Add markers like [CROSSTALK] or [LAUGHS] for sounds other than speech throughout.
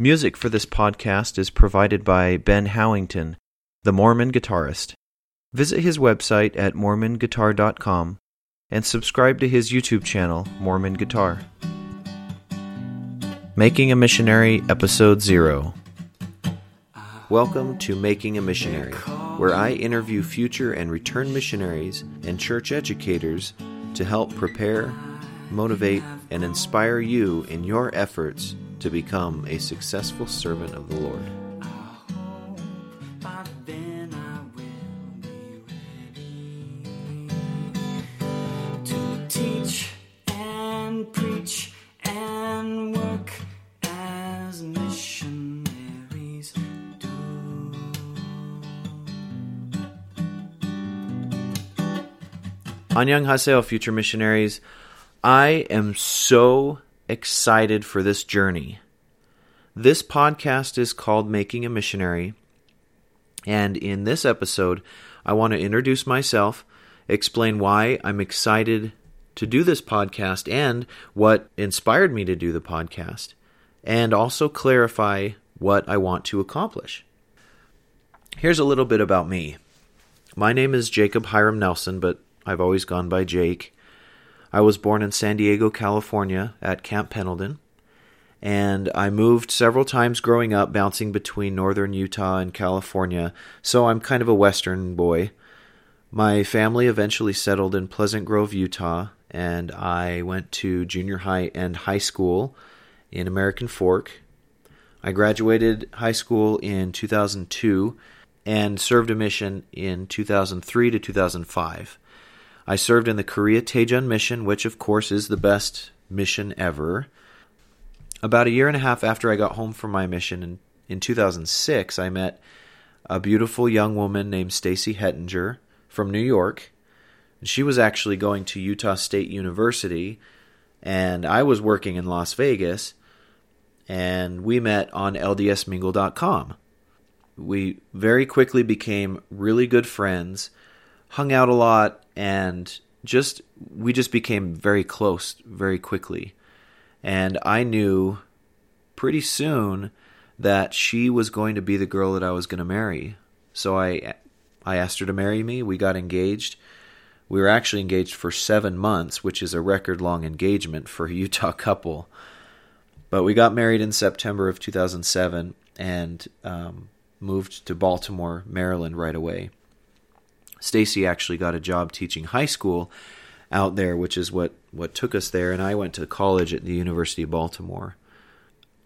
Music for this podcast is provided by Ben Howington, the Mormon guitarist. Visit his website at mormonguitar.com and subscribe to his YouTube channel, Mormon Guitar. Making a Missionary, Episode 0. Welcome to Making a Missionary, where I interview future and return missionaries and church educators to help prepare, motivate, and inspire you in your efforts to become a successful servant of the Lord. Annyeong Haseo, future missionaries. I am so excited for this journey. This podcast is called Making a Missionary, and in this episode, I want to introduce myself, explain why I'm excited to do this podcast and what inspired me to do the podcast, and also clarify what I want to accomplish. Here's a little bit about me. My name is Jacob Hiram Nelson, but I've always gone by Jake. I was born in San Diego, California at Camp Pendleton, and I moved several times growing up, bouncing between northern Utah and California, so I'm kind of a western boy. My family eventually settled in Pleasant Grove, Utah, and I went to junior high and high school in American Fork. I graduated high school in 2002 and served a mission in 2003 to 2005. I served in the Korea Daejeon mission, which of course is the best mission ever. About a year and a half after I got home from my mission in, in 2006, I met a beautiful young woman named Stacy Hettinger from New York. She was actually going to Utah State University, and I was working in Las Vegas, and we met on LDSmingle.com. We very quickly became really good friends, hung out a lot, and just we just became very close very quickly. And I knew pretty soon that she was going to be the girl that I was going to marry. So I I asked her to marry me. We got engaged. We were actually engaged for 7 months, which is a record long engagement for a Utah [LAUGHS] couple. But we got married in September of 2007 and um, moved to Baltimore, Maryland right away. Stacy actually got a job teaching high school out there, which is what, what took us there, and I went to college at the University of Baltimore.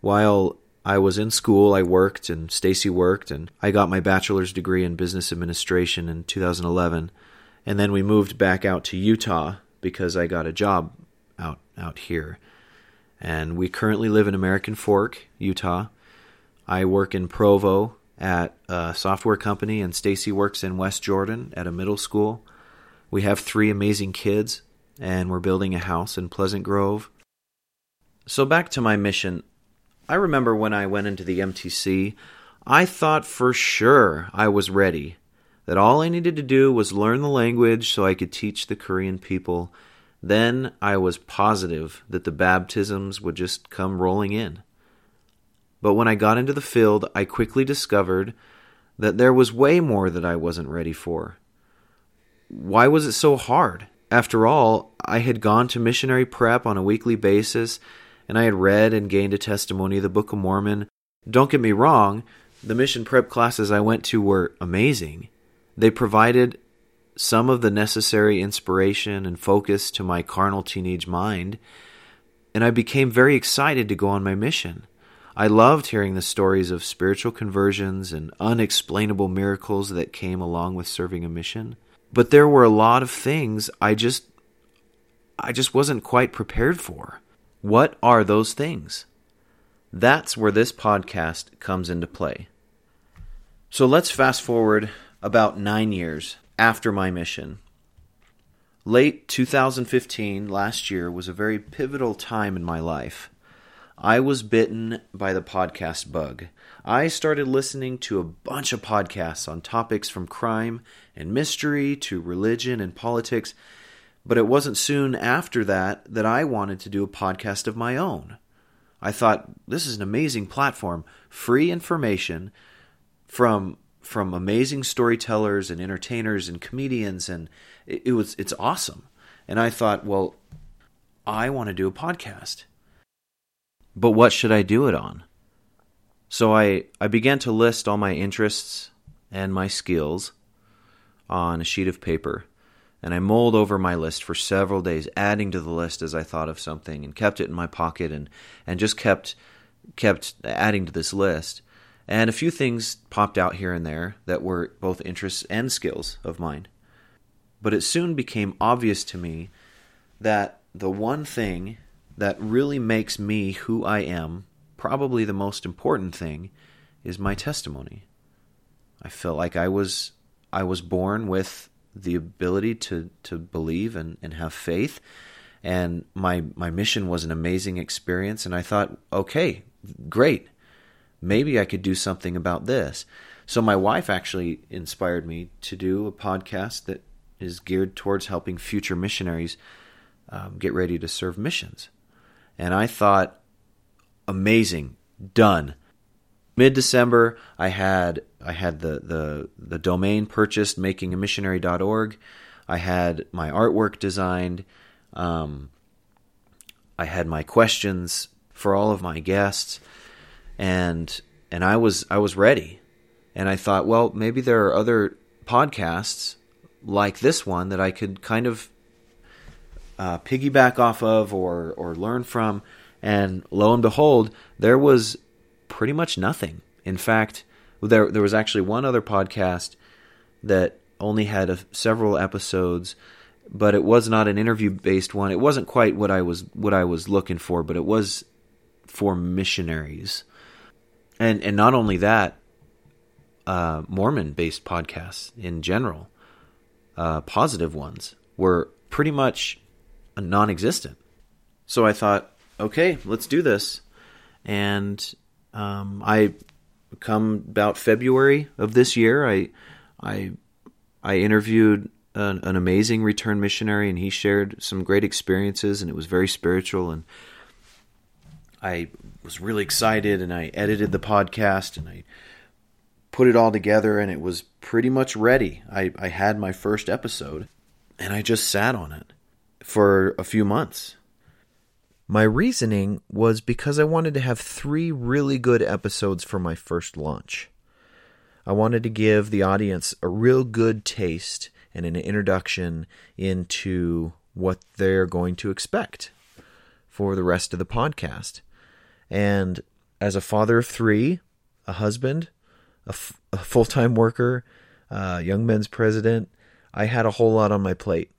While I was in school, I worked and Stacy worked, and I got my bachelor's degree in business administration in 2011. And then we moved back out to Utah because I got a job out out here. And we currently live in American Fork, Utah. I work in Provo at a software company, and Stacy works in West Jordan at a middle school. We have three amazing kids, and we're building a house in Pleasant Grove. So, back to my mission. I remember when I went into the MTC, I thought for sure I was ready, that all I needed to do was learn the language so I could teach the Korean people. Then I was positive that the baptisms would just come rolling in. But when I got into the field, I quickly discovered that there was way more that I wasn't ready for. Why was it so hard? After all, I had gone to missionary prep on a weekly basis, and I had read and gained a testimony of the Book of Mormon. Don't get me wrong, the mission prep classes I went to were amazing. They provided some of the necessary inspiration and focus to my carnal teenage mind, and I became very excited to go on my mission. I loved hearing the stories of spiritual conversions and unexplainable miracles that came along with serving a mission. But there were a lot of things I just I just wasn't quite prepared for. What are those things? That's where this podcast comes into play. So let's fast forward about 9 years after my mission. Late 2015, last year, was a very pivotal time in my life. I was bitten by the podcast bug. I started listening to a bunch of podcasts on topics from crime and mystery to religion and politics, but it wasn't soon after that that I wanted to do a podcast of my own. I thought this is an amazing platform, free information from from amazing storytellers and entertainers and comedians and it, it was it's awesome. And I thought, well, I want to do a podcast. But what should I do it on? So I, I began to list all my interests and my skills on a sheet of paper. And I mulled over my list for several days, adding to the list as I thought of something, and kept it in my pocket, and, and just kept kept adding to this list. And a few things popped out here and there that were both interests and skills of mine. But it soon became obvious to me that the one thing that really makes me who I am, probably the most important thing, is my testimony. I felt like I was I was born with the ability to to believe and, and have faith and my my mission was an amazing experience and I thought, okay, great maybe I could do something about this. So my wife actually inspired me to do a podcast that is geared towards helping future missionaries um, get ready to serve missions. And I thought, amazing, done. Mid December, I had I had the, the the domain purchased, makingamissionary.org. I had my artwork designed. Um, I had my questions for all of my guests and and I was I was ready, and I thought, well, maybe there are other podcasts like this one that I could kind of uh, piggyback off of or or learn from, and lo and behold, there was pretty much nothing. In fact, there there was actually one other podcast that only had a, several episodes, but it was not an interview based one. It wasn't quite what I was what I was looking for, but it was for missionaries and and not only that, uh, Mormon-based podcasts in general, uh, positive ones, were pretty much non-existent. So I thought, okay, let's do this, and um, I come about February of this year, I I I interviewed an, an, amazing return missionary, and he shared some great experiences, and it was very spiritual. And I was really excited and I edited the podcast and I put it all together and it was pretty much ready. I, I had my first episode and I just sat on it for a few months. My reasoning was because I wanted to have three really good episodes for my first launch. I wanted to give the audience a real good taste and an introduction into what they're going to expect for the rest of the podcast. And as a father of three, a husband, a, f- a full time worker, uh, young men's president, I had a whole lot on my plate.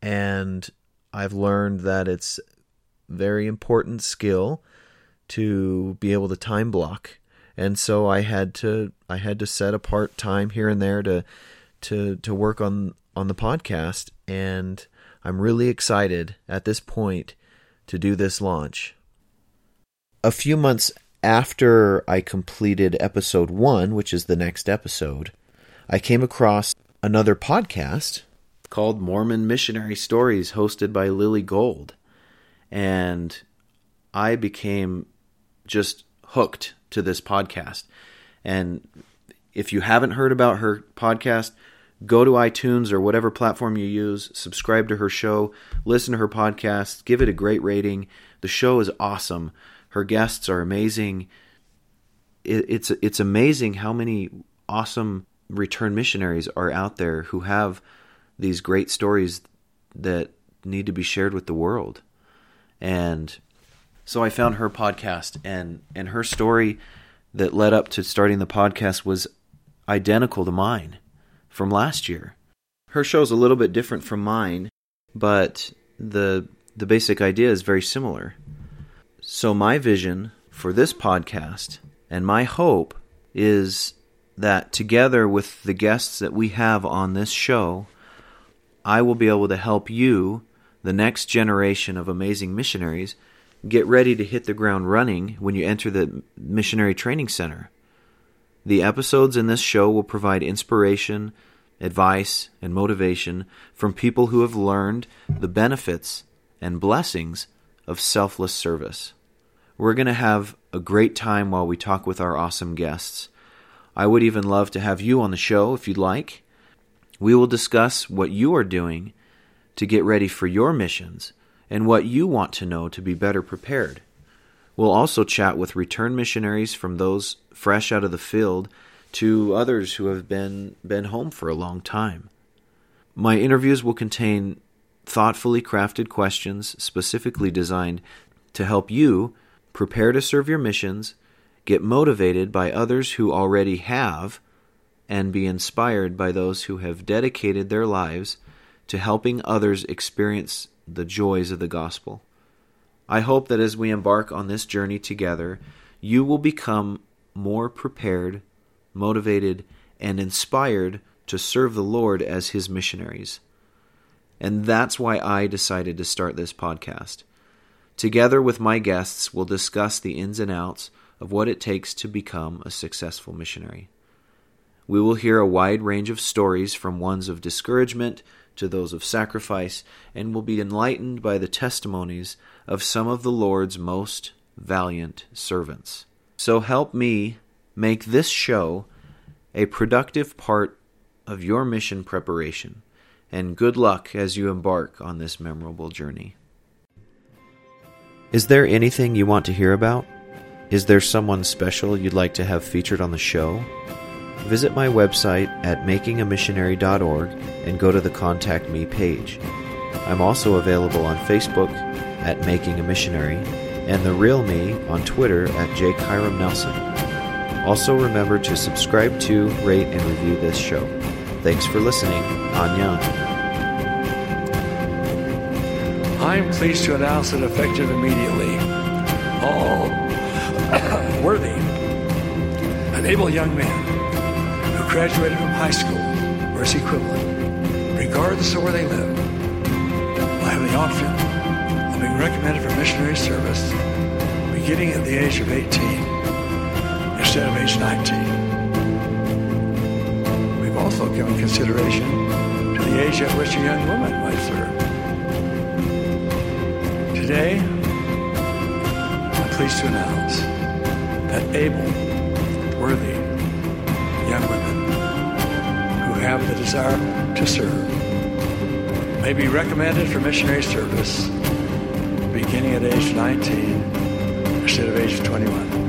And I've learned that it's very important skill to be able to time block. And so I had to I had to set apart time here and there to to to work on on the podcast and I'm really excited at this point to do this launch a few months after I completed episode one, which is the next episode, I came across another podcast called Mormon Missionary Stories, hosted by Lily Gold. And I became just hooked to this podcast. And if you haven't heard about her podcast, go to iTunes or whatever platform you use, subscribe to her show, listen to her podcast, give it a great rating. The show is awesome. Her guests are amazing. It, it's it's amazing how many awesome return missionaries are out there who have these great stories that need to be shared with the world. And so I found her podcast and and her story that led up to starting the podcast was identical to mine from last year. Her show's a little bit different from mine, but the the basic idea is very similar. So, my vision for this podcast and my hope is that together with the guests that we have on this show, I will be able to help you, the next generation of amazing missionaries, get ready to hit the ground running when you enter the Missionary Training Center. The episodes in this show will provide inspiration, advice, and motivation from people who have learned the benefits and blessings of selfless service. We're going to have a great time while we talk with our awesome guests. I would even love to have you on the show if you'd like. We will discuss what you are doing to get ready for your missions and what you want to know to be better prepared. We'll also chat with return missionaries from those fresh out of the field to others who have been, been home for a long time. My interviews will contain thoughtfully crafted questions specifically designed to help you prepare to serve your missions, get motivated by others who already have, and be inspired by those who have dedicated their lives to helping others experience the joys of the gospel. I hope that as we embark on this journey together, you will become more prepared, motivated, and inspired to serve the Lord as His missionaries. And that's why I decided to start this podcast. Together with my guests, we'll discuss the ins and outs of what it takes to become a successful missionary. We will hear a wide range of stories from ones of discouragement to those of sacrifice, and will be enlightened by the testimonies of some of the Lord's most valiant servants. So help me make this show a productive part of your mission preparation, and good luck as you embark on this memorable journey. Is there anything you want to hear about? Is there someone special you'd like to have featured on the show? Visit my website at makingamissionary.org and go to the Contact Me page. I'm also available on Facebook at Making a Missionary and The Real Me on Twitter at J. Hiram Nelson. Also remember to subscribe to, rate, and review this show. Thanks for listening. Anya. I am pleased to announce that effective immediately, all [COUGHS] worthy and able young men graduated from high school or its equivalent, regardless of where they live, will have the option of being recommended for missionary service beginning at the age of 18 instead of age 19. We've also given consideration to the age at which a young woman might serve. Today, I'm pleased to announce that able, worthy young women have the desire to serve may be recommended for missionary service beginning at age 19 instead of age 21.